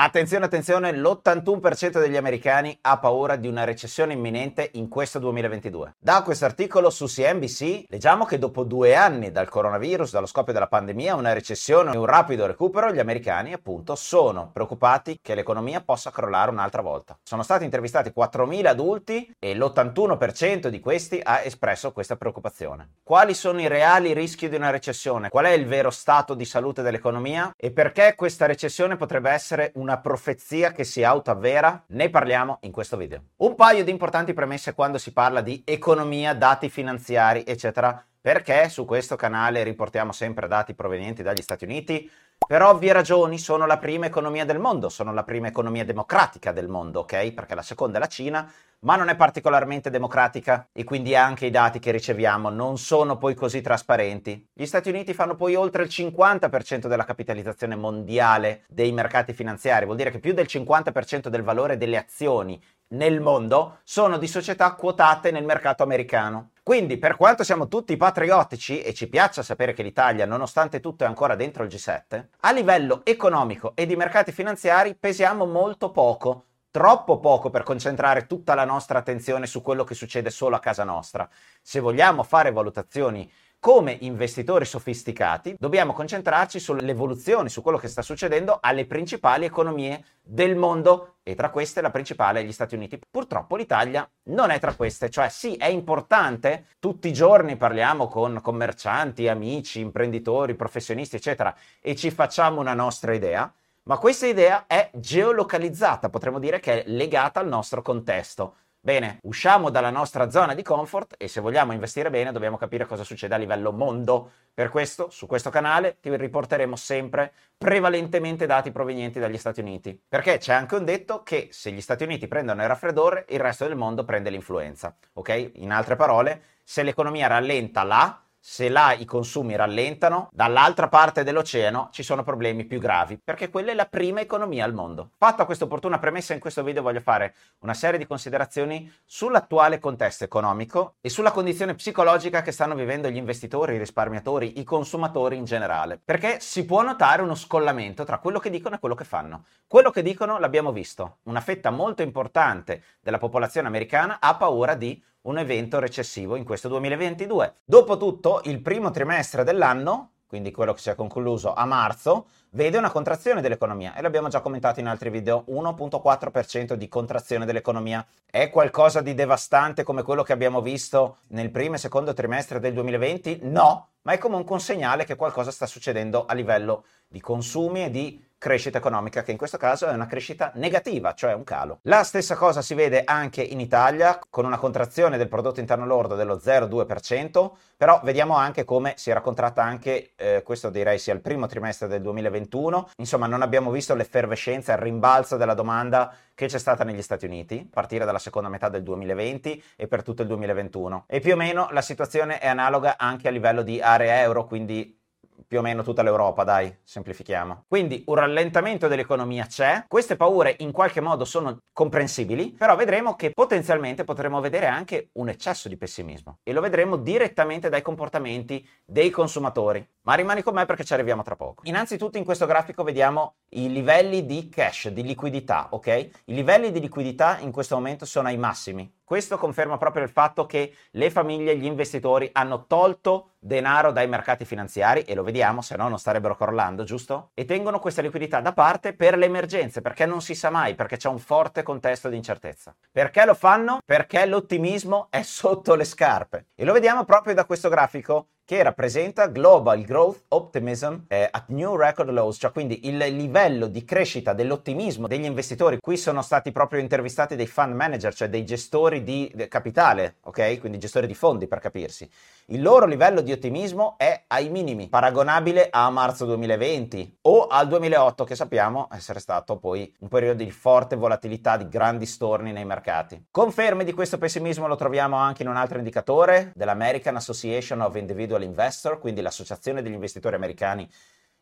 Attenzione, attenzione, l'81% degli americani ha paura di una recessione imminente in questo 2022. Da questo articolo su CNBC leggiamo che dopo due anni dal coronavirus, dallo scoppio della pandemia, una recessione e un rapido recupero, gli americani appunto sono preoccupati che l'economia possa crollare un'altra volta. Sono stati intervistati 4.000 adulti e l'81% di questi ha espresso questa preoccupazione. Quali sono i reali rischi di una recessione? Qual è il vero stato di salute dell'economia? E perché questa recessione potrebbe essere un una profezia che si autoavvera? Ne parliamo in questo video. Un paio di importanti premesse quando si parla di economia, dati finanziari, eccetera, perché su questo canale riportiamo sempre dati provenienti dagli Stati Uniti. Per ovvie ragioni sono la prima economia del mondo, sono la prima economia democratica del mondo, ok? Perché la seconda è la Cina, ma non è particolarmente democratica e quindi anche i dati che riceviamo non sono poi così trasparenti. Gli Stati Uniti fanno poi oltre il 50% della capitalizzazione mondiale dei mercati finanziari, vuol dire che più del 50% del valore delle azioni nel mondo sono di società quotate nel mercato americano. Quindi, per quanto siamo tutti patriottici e ci piaccia sapere che l'Italia, nonostante tutto, è ancora dentro il G7, a livello economico e di mercati finanziari pesiamo molto poco troppo poco per concentrare tutta la nostra attenzione su quello che succede solo a casa nostra. Se vogliamo fare valutazioni come investitori sofisticati, dobbiamo concentrarci sulle evoluzioni, su quello che sta succedendo alle principali economie del mondo e tra queste la principale è gli Stati Uniti. Purtroppo l'Italia non è tra queste, cioè sì, è importante, tutti i giorni parliamo con commercianti, amici, imprenditori, professionisti, eccetera, e ci facciamo una nostra idea, ma questa idea è geolocalizzata, potremmo dire che è legata al nostro contesto. Bene, usciamo dalla nostra zona di comfort e se vogliamo investire bene dobbiamo capire cosa succede a livello mondo. Per questo, su questo canale ti riporteremo sempre prevalentemente dati provenienti dagli Stati Uniti. Perché c'è anche un detto che se gli Stati Uniti prendono il raffreddore, il resto del mondo prende l'influenza. Ok? In altre parole, se l'economia rallenta là, se là i consumi rallentano, dall'altra parte dell'oceano ci sono problemi più gravi, perché quella è la prima economia al mondo. Fatta questa opportuna premessa, in questo video voglio fare una serie di considerazioni sull'attuale contesto economico e sulla condizione psicologica che stanno vivendo gli investitori, i risparmiatori, i consumatori in generale, perché si può notare uno scollamento tra quello che dicono e quello che fanno. Quello che dicono l'abbiamo visto, una fetta molto importante della popolazione americana ha paura di un evento recessivo in questo 2022. Dopotutto, il primo trimestre dell'anno, quindi quello che si è concluso a marzo, vede una contrazione dell'economia e l'abbiamo già commentato in altri video, 1.4% di contrazione dell'economia. È qualcosa di devastante come quello che abbiamo visto nel primo e secondo trimestre del 2020? No, ma è comunque un segnale che qualcosa sta succedendo a livello di consumi e di crescita economica, che in questo caso è una crescita negativa, cioè un calo. La stessa cosa si vede anche in Italia, con una contrazione del prodotto interno lordo dello 0,2%, però vediamo anche come si era contratta anche, eh, questo direi sia il primo trimestre del 2021, insomma non abbiamo visto l'effervescenza, il rimbalzo della domanda che c'è stata negli Stati Uniti, a partire dalla seconda metà del 2020 e per tutto il 2021. E più o meno la situazione è analoga anche a livello di area euro, quindi più o meno tutta l'Europa, dai, semplifichiamo. Quindi un rallentamento dell'economia c'è, queste paure in qualche modo sono comprensibili, però vedremo che potenzialmente potremo vedere anche un eccesso di pessimismo e lo vedremo direttamente dai comportamenti dei consumatori. Ma rimani con me perché ci arriviamo tra poco. Innanzitutto in questo grafico vediamo i livelli di cash, di liquidità, ok? I livelli di liquidità in questo momento sono ai massimi. Questo conferma proprio il fatto che le famiglie, gli investitori hanno tolto denaro dai mercati finanziari e lo vediamo, se no non starebbero crollando, giusto? E tengono questa liquidità da parte per le emergenze, perché non si sa mai, perché c'è un forte contesto di incertezza. Perché lo fanno? Perché l'ottimismo è sotto le scarpe. E lo vediamo proprio da questo grafico che rappresenta Global Growth Optimism eh, at New Record Lows, cioè quindi il livello di crescita dell'ottimismo degli investitori. Qui sono stati proprio intervistati dei fund manager, cioè dei gestori di capitale, ok? Quindi gestori di fondi per capirsi. Il loro livello di ottimismo è ai minimi, paragonabile a marzo 2020 o al 2008 che sappiamo essere stato poi un periodo di forte volatilità, di grandi storni nei mercati. Conferme di questo pessimismo lo troviamo anche in un altro indicatore dell'American Association of Individual individual investor, quindi l'associazione degli investitori americani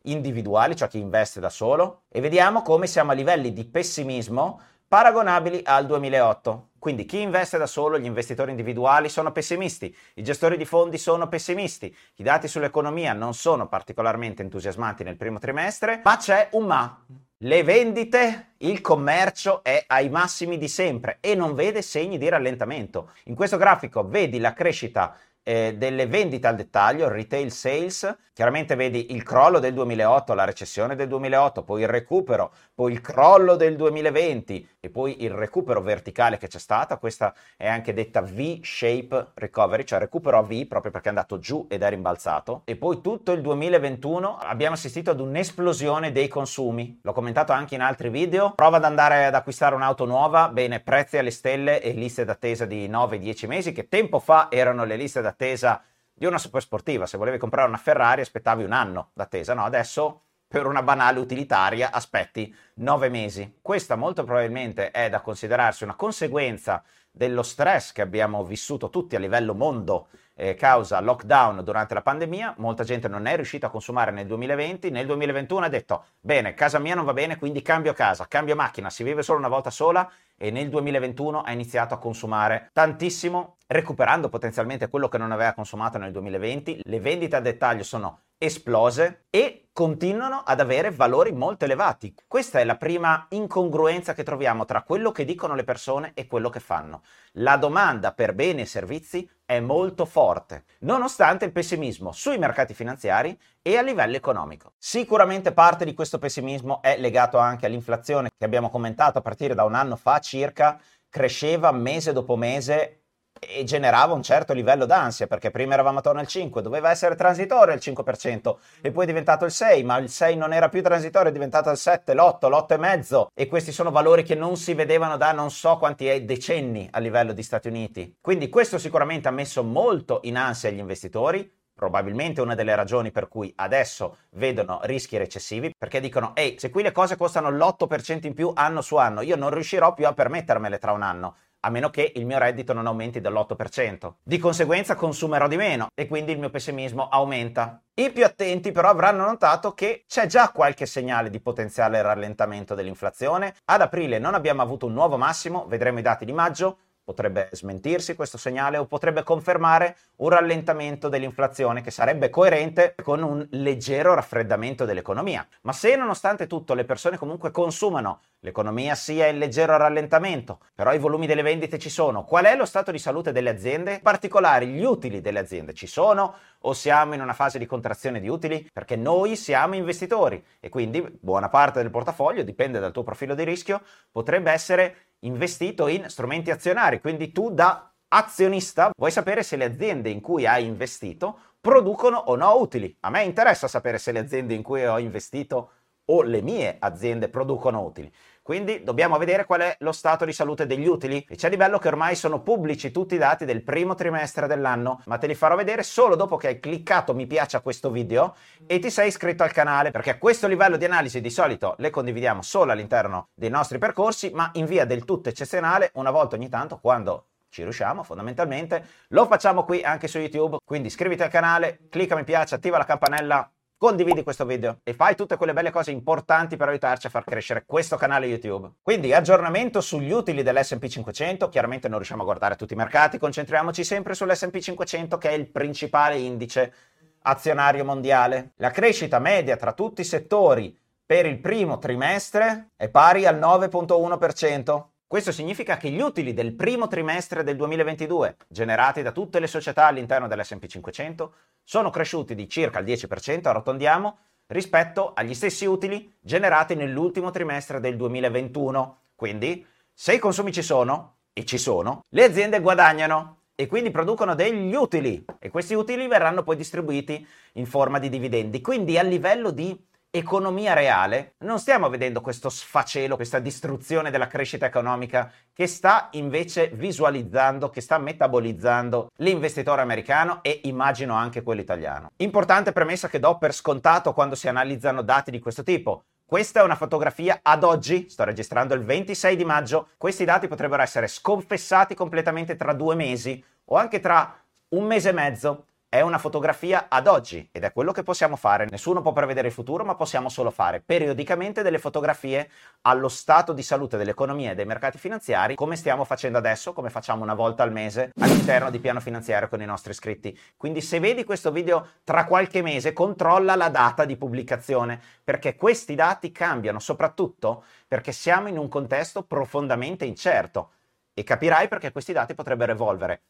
individuali, cioè chi investe da solo, e vediamo come siamo a livelli di pessimismo paragonabili al 2008. Quindi chi investe da solo, gli investitori individuali sono pessimisti, i gestori di fondi sono pessimisti, i dati sull'economia non sono particolarmente entusiasmanti nel primo trimestre, ma c'è un ma. Le vendite, il commercio è ai massimi di sempre e non vede segni di rallentamento. In questo grafico vedi la crescita eh, delle vendite al dettaglio, retail sales, chiaramente vedi il crollo del 2008, la recessione del 2008, poi il recupero, poi il crollo del 2020 e poi il recupero verticale che c'è stata, questa è anche detta V-shape recovery, cioè recupero a V proprio perché è andato giù ed è rimbalzato. E poi tutto il 2021 abbiamo assistito ad un'esplosione dei consumi, l'ho commentato anche in altri video, prova ad andare ad acquistare un'auto nuova, bene, prezzi alle stelle e liste d'attesa di 9-10 mesi che tempo fa erano le liste d'attesa d'attesa di una super sportiva. Se volevi comprare una Ferrari aspettavi un anno d'attesa, no? Adesso per una banale utilitaria aspetti nove mesi. Questa molto probabilmente è da considerarsi una conseguenza dello stress che abbiamo vissuto tutti a livello mondo eh, causa lockdown durante la pandemia, molta gente non è riuscita a consumare nel 2020, nel 2021 ha detto bene, casa mia non va bene, quindi cambio casa, cambio macchina, si vive solo una volta sola e nel 2021 ha iniziato a consumare tantissimo, recuperando potenzialmente quello che non aveva consumato nel 2020. Le vendite a dettaglio sono esplose e continuano ad avere valori molto elevati. Questa è la prima incongruenza che troviamo tra quello che dicono le persone e quello che fanno. La domanda per beni e servizi è molto forte, nonostante il pessimismo sui mercati finanziari e a livello economico. Sicuramente parte di questo pessimismo è legato anche all'inflazione che abbiamo commentato a partire da un anno fa circa, cresceva mese dopo mese e generava un certo livello d'ansia perché prima eravamo attorno al 5, doveva essere transitorio il 5% e poi è diventato il 6, ma il 6 non era più transitorio, è diventato il 7, l'8, l'8,5 e questi sono valori che non si vedevano da non so quanti decenni a livello di Stati Uniti. Quindi questo sicuramente ha messo molto in ansia gli investitori, probabilmente una delle ragioni per cui adesso vedono rischi recessivi, perché dicono, ehi, se qui le cose costano l'8% in più anno su anno, io non riuscirò più a permettermele tra un anno a meno che il mio reddito non aumenti dell'8%. Di conseguenza consumerò di meno e quindi il mio pessimismo aumenta. I più attenti però avranno notato che c'è già qualche segnale di potenziale rallentamento dell'inflazione. Ad aprile non abbiamo avuto un nuovo massimo, vedremo i dati di maggio, potrebbe smentirsi questo segnale o potrebbe confermare un rallentamento dell'inflazione che sarebbe coerente con un leggero raffreddamento dell'economia. Ma se nonostante tutto le persone comunque consumano, l'economia sia in leggero rallentamento, però i volumi delle vendite ci sono, qual è lo stato di salute delle aziende? In particolare gli utili delle aziende ci sono o siamo in una fase di contrazione di utili? Perché noi siamo investitori e quindi buona parte del portafoglio, dipende dal tuo profilo di rischio, potrebbe essere investito in strumenti azionari, quindi tu da azionista vuoi sapere se le aziende in cui hai investito producono o no utili. A me interessa sapere se le aziende in cui ho investito o le mie aziende producono utili. Quindi dobbiamo vedere qual è lo stato di salute degli utili. E c'è di bello che ormai sono pubblici tutti i dati del primo trimestre dell'anno, ma te li farò vedere solo dopo che hai cliccato mi piace a questo video e ti sei iscritto al canale, perché questo livello di analisi di solito le condividiamo solo all'interno dei nostri percorsi, ma in via del tutto eccezionale, una volta ogni tanto, quando ci riusciamo fondamentalmente, lo facciamo qui anche su YouTube. Quindi iscriviti al canale, clicca mi piace, attiva la campanella condividi questo video e fai tutte quelle belle cose importanti per aiutarci a far crescere questo canale YouTube. Quindi aggiornamento sugli utili dell'S&P 500, chiaramente non riusciamo a guardare tutti i mercati, concentriamoci sempre sull'S&P 500 che è il principale indice azionario mondiale. La crescita media tra tutti i settori per il primo trimestre è pari al 9.1%. Questo significa che gli utili del primo trimestre del 2022, generati da tutte le società all'interno dell'SP 500, sono cresciuti di circa il 10%, arrotondiamo, rispetto agli stessi utili generati nell'ultimo trimestre del 2021. Quindi, se i consumi ci sono, e ci sono, le aziende guadagnano e quindi producono degli utili e questi utili verranno poi distribuiti in forma di dividendi. Quindi a livello di economia reale, non stiamo vedendo questo sfacelo, questa distruzione della crescita economica che sta invece visualizzando, che sta metabolizzando l'investitore americano e immagino anche quello italiano. Importante premessa che do per scontato quando si analizzano dati di questo tipo. Questa è una fotografia ad oggi, sto registrando il 26 di maggio, questi dati potrebbero essere sconfessati completamente tra due mesi o anche tra un mese e mezzo è una fotografia ad oggi ed è quello che possiamo fare. Nessuno può prevedere il futuro, ma possiamo solo fare periodicamente delle fotografie allo stato di salute dell'economia e dei mercati finanziari, come stiamo facendo adesso, come facciamo una volta al mese all'interno di piano finanziario con i nostri iscritti. Quindi se vedi questo video tra qualche mese, controlla la data di pubblicazione, perché questi dati cambiano, soprattutto perché siamo in un contesto profondamente incerto e capirai perché questi dati potrebbero evolvere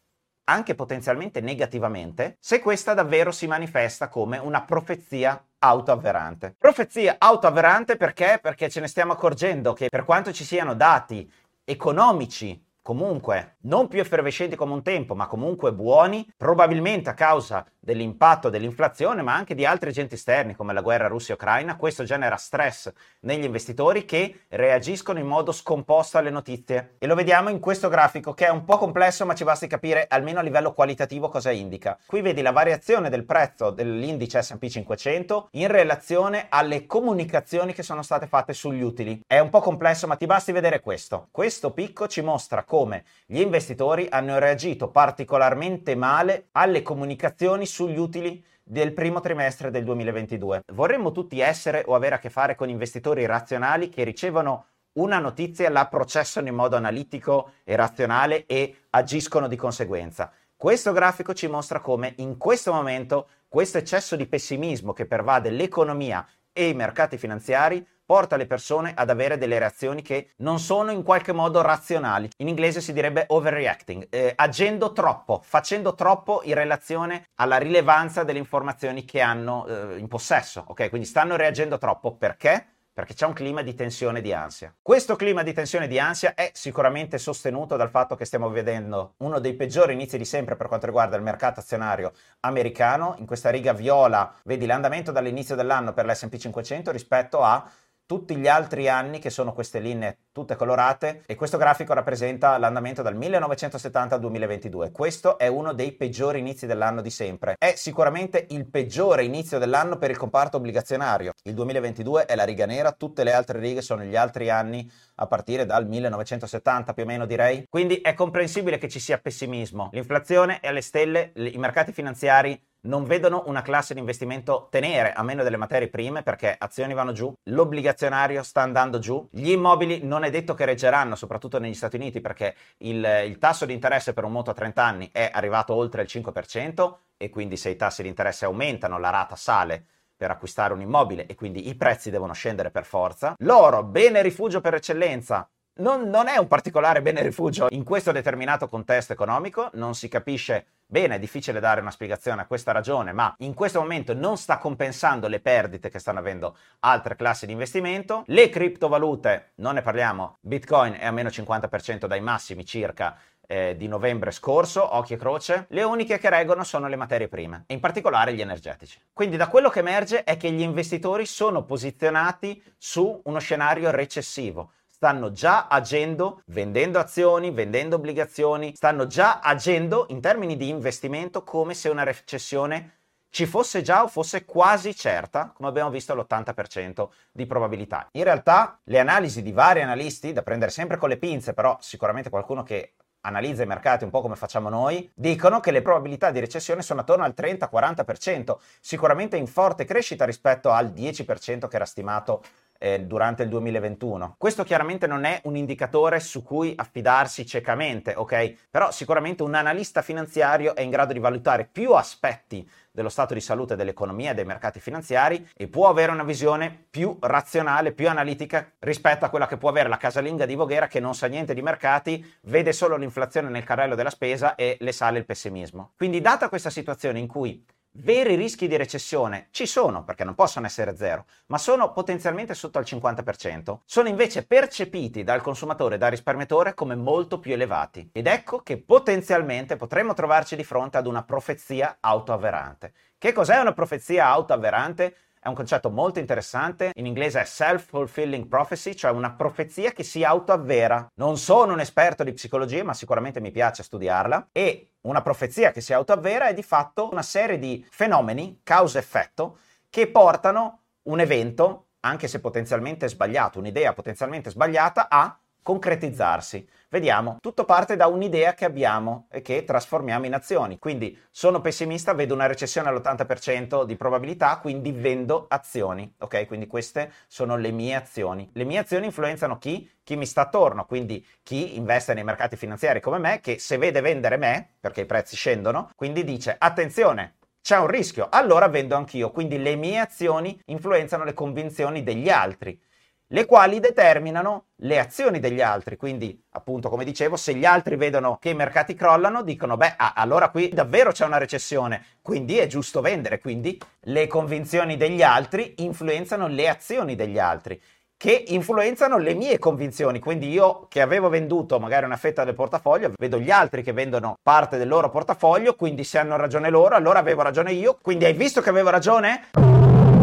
anche potenzialmente negativamente, se questa davvero si manifesta come una profezia autoavverante. Profezia autoavverante perché? Perché ce ne stiamo accorgendo che per quanto ci siano dati economici comunque non più effervescenti come un tempo, ma comunque buoni, probabilmente a causa dell'impatto dell'inflazione, ma anche di altri agenti esterni come la guerra Russia-Ucraina, questo genera stress negli investitori che reagiscono in modo scomposto alle notizie. E lo vediamo in questo grafico che è un po' complesso, ma ci basta capire almeno a livello qualitativo cosa indica. Qui vedi la variazione del prezzo dell'indice S&P 500 in relazione alle comunicazioni che sono state fatte sugli utili. È un po' complesso, ma ti basti vedere questo. Questo picco ci mostra come gli investitori hanno reagito particolarmente male alle comunicazioni sugli utili del primo trimestre del 2022. Vorremmo tutti essere o avere a che fare con investitori razionali che ricevono una notizia, la processano in modo analitico e razionale e agiscono di conseguenza. Questo grafico ci mostra come in questo momento questo eccesso di pessimismo che pervade l'economia e i mercati finanziari porta le persone ad avere delle reazioni che non sono in qualche modo razionali. In inglese si direbbe overreacting, eh, agendo troppo, facendo troppo in relazione alla rilevanza delle informazioni che hanno eh, in possesso. Ok, quindi stanno reagendo troppo perché? Perché c'è un clima di tensione e di ansia. Questo clima di tensione e di ansia è sicuramente sostenuto dal fatto che stiamo vedendo uno dei peggiori inizi di sempre per quanto riguarda il mercato azionario americano. In questa riga viola vedi l'andamento dall'inizio dell'anno per l'SP 500 rispetto a tutti gli altri anni che sono queste linee tutte colorate e questo grafico rappresenta l'andamento dal 1970 al 2022. Questo è uno dei peggiori inizi dell'anno di sempre. È sicuramente il peggiore inizio dell'anno per il comparto obbligazionario. Il 2022 è la riga nera, tutte le altre righe sono gli altri anni a partire dal 1970 più o meno direi. Quindi è comprensibile che ci sia pessimismo. L'inflazione è alle stelle, i mercati finanziari non vedono una classe di investimento tenere a meno delle materie prime perché azioni vanno giù, l'obbligazionario sta andando giù, gli immobili non è detto che reggeranno, soprattutto negli Stati Uniti perché il, il tasso di interesse per un mutuo a 30 anni è arrivato oltre il 5% e quindi se i tassi di interesse aumentano la rata sale per acquistare un immobile e quindi i prezzi devono scendere per forza. L'oro, bene rifugio per eccellenza, non, non, è un particolare bene rifugio in questo determinato contesto economico, non si capisce bene, è difficile dare una spiegazione a questa ragione, ma in questo momento non sta compensando le perdite che stanno avendo altre classi di investimento. Le criptovalute, non ne parliamo, Bitcoin è a meno 50% dai massimi circa eh, di novembre scorso, occhio e croce, le uniche che reggono sono le materie prime, in particolare gli energetici. Quindi da quello che emerge è che gli investitori sono posizionati su uno scenario recessivo stanno già agendo, vendendo azioni, vendendo obbligazioni, stanno già agendo in termini di investimento come se una recessione ci fosse già o fosse quasi certa, come abbiamo visto all'80% di probabilità. In realtà le analisi di vari analisti, da prendere sempre con le pinze, però sicuramente qualcuno che analizza i mercati un po' come facciamo noi, dicono che le probabilità di recessione sono attorno al 30-40%, sicuramente in forte crescita rispetto al 10% che era stimato eh, durante il 2021. Questo chiaramente non è un indicatore su cui affidarsi ciecamente, ok? Però sicuramente un analista finanziario è in grado di valutare più aspetti dello stato di salute dell'economia e dei mercati finanziari e può avere una visione più razionale, più analitica rispetto a quella che può avere la casalinga di Voghera che non sa niente di mercati, vede solo l'inflazione nel carrello della spesa e le sale il pessimismo. Quindi data questa situazione in cui Veri rischi di recessione ci sono, perché non possono essere zero, ma sono potenzialmente sotto al 50%, sono invece percepiti dal consumatore e dal risparmiatore come molto più elevati. Ed ecco che potenzialmente potremmo trovarci di fronte ad una profezia autoavverante. Che cos'è una profezia autoavverante? È un concetto molto interessante, in inglese è self-fulfilling prophecy, cioè una profezia che si autoavvera. Non sono un esperto di psicologia, ma sicuramente mi piace studiarla e una profezia che si autoavvera è di fatto una serie di fenomeni, causa-effetto, che portano un evento, anche se potenzialmente sbagliato, un'idea potenzialmente sbagliata, a concretizzarsi. Vediamo, tutto parte da un'idea che abbiamo e che trasformiamo in azioni. Quindi sono pessimista, vedo una recessione all'80% di probabilità, quindi vendo azioni. Ok, quindi queste sono le mie azioni. Le mie azioni influenzano chi? Chi mi sta attorno, quindi chi investe nei mercati finanziari come me, che se vede vendere me, perché i prezzi scendono, quindi dice attenzione, c'è un rischio, allora vendo anch'io. Quindi le mie azioni influenzano le convinzioni degli altri le quali determinano le azioni degli altri. Quindi, appunto, come dicevo, se gli altri vedono che i mercati crollano, dicono, beh, ah, allora qui davvero c'è una recessione, quindi è giusto vendere. Quindi le convinzioni degli altri influenzano le azioni degli altri che influenzano le mie convinzioni. Quindi io che avevo venduto magari una fetta del portafoglio, vedo gli altri che vendono parte del loro portafoglio, quindi se hanno ragione loro, allora avevo ragione io. Quindi hai visto che avevo ragione?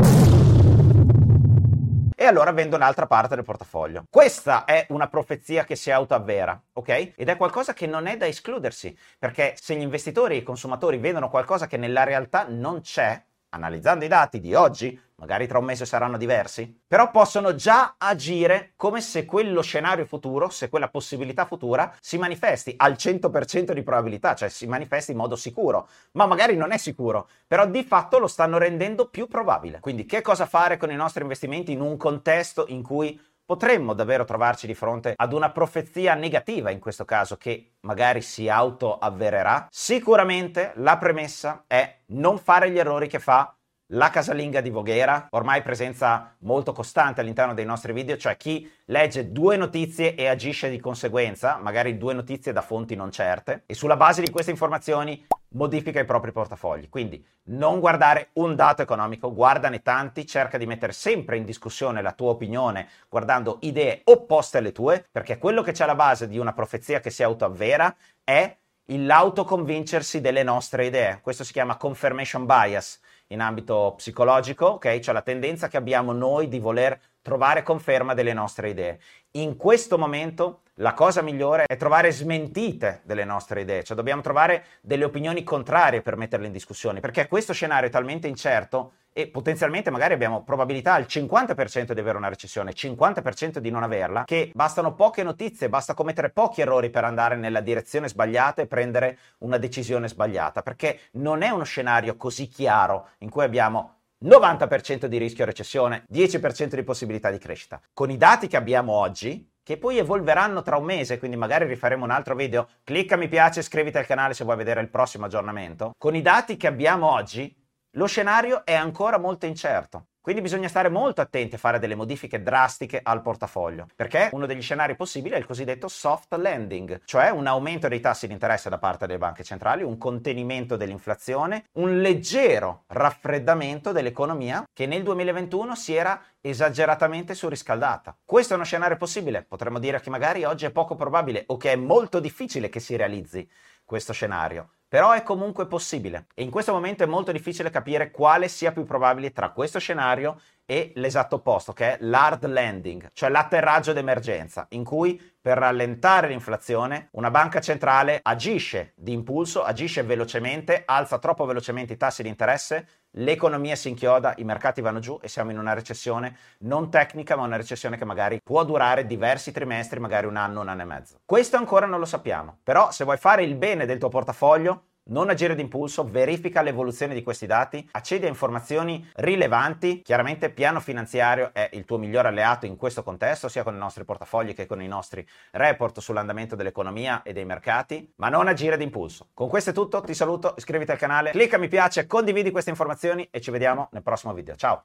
E allora vendo un'altra parte del portafoglio. Questa è una profezia che si autoavvera, ok? Ed è qualcosa che non è da escludersi, perché se gli investitori e i consumatori vedono qualcosa che nella realtà non c'è, analizzando i dati di oggi, magari tra un mese saranno diversi, però possono già agire come se quello scenario futuro, se quella possibilità futura si manifesti al 100% di probabilità, cioè si manifesti in modo sicuro, ma magari non è sicuro, però di fatto lo stanno rendendo più probabile. Quindi che cosa fare con i nostri investimenti in un contesto in cui potremmo davvero trovarci di fronte ad una profezia negativa in questo caso che magari si autoavvererà? Sicuramente la premessa è non fare gli errori che fa la casalinga di Voghera, ormai presenza molto costante all'interno dei nostri video, cioè chi legge due notizie e agisce di conseguenza, magari due notizie da fonti non certe, e sulla base di queste informazioni modifica i propri portafogli. Quindi non guardare un dato economico, guardane tanti, cerca di mettere sempre in discussione la tua opinione guardando idee opposte alle tue, perché quello che c'è alla base di una profezia che si autoavvera è l'autoconvincersi delle nostre idee. Questo si chiama confirmation bias in ambito psicologico, ok? Cioè la tendenza che abbiamo noi di voler trovare conferma delle nostre idee. In questo momento la cosa migliore è trovare smentite delle nostre idee, cioè dobbiamo trovare delle opinioni contrarie per metterle in discussione, perché questo scenario è talmente incerto e potenzialmente magari abbiamo probabilità al 50% di avere una recessione, 50% di non averla, che bastano poche notizie, basta commettere pochi errori per andare nella direzione sbagliata e prendere una decisione sbagliata, perché non è uno scenario così chiaro in cui abbiamo 90% di rischio recessione, 10% di possibilità di crescita. Con i dati che abbiamo oggi, che poi evolveranno tra un mese, quindi magari rifaremo un altro video, clicca mi piace, iscriviti al canale se vuoi vedere il prossimo aggiornamento. Con i dati che abbiamo oggi, lo scenario è ancora molto incerto. Quindi bisogna stare molto attenti a fare delle modifiche drastiche al portafoglio, perché uno degli scenari possibili è il cosiddetto soft landing, cioè un aumento dei tassi di interesse da parte delle banche centrali, un contenimento dell'inflazione, un leggero raffreddamento dell'economia che nel 2021 si era esageratamente surriscaldata. Questo è uno scenario possibile, potremmo dire che magari oggi è poco probabile o che è molto difficile che si realizzi questo scenario. Però è comunque possibile. E in questo momento è molto difficile capire quale sia più probabile tra questo scenario e l'esatto opposto, che è l'hard landing, cioè l'atterraggio d'emergenza, in cui per rallentare l'inflazione una banca centrale agisce di impulso, agisce velocemente, alza troppo velocemente i tassi di interesse, l'economia si inchioda, i mercati vanno giù e siamo in una recessione non tecnica, ma una recessione che magari può durare diversi trimestri, magari un anno, un anno e mezzo. Questo ancora non lo sappiamo, però se vuoi fare il bene del tuo portafoglio, non agire d'impulso, verifica l'evoluzione di questi dati, accedi a informazioni rilevanti, chiaramente piano finanziario è il tuo migliore alleato in questo contesto, sia con i nostri portafogli che con i nostri report sull'andamento dell'economia e dei mercati, ma non agire d'impulso. Con questo è tutto, ti saluto, iscriviti al canale, clicca mi piace, condividi queste informazioni e ci vediamo nel prossimo video. Ciao!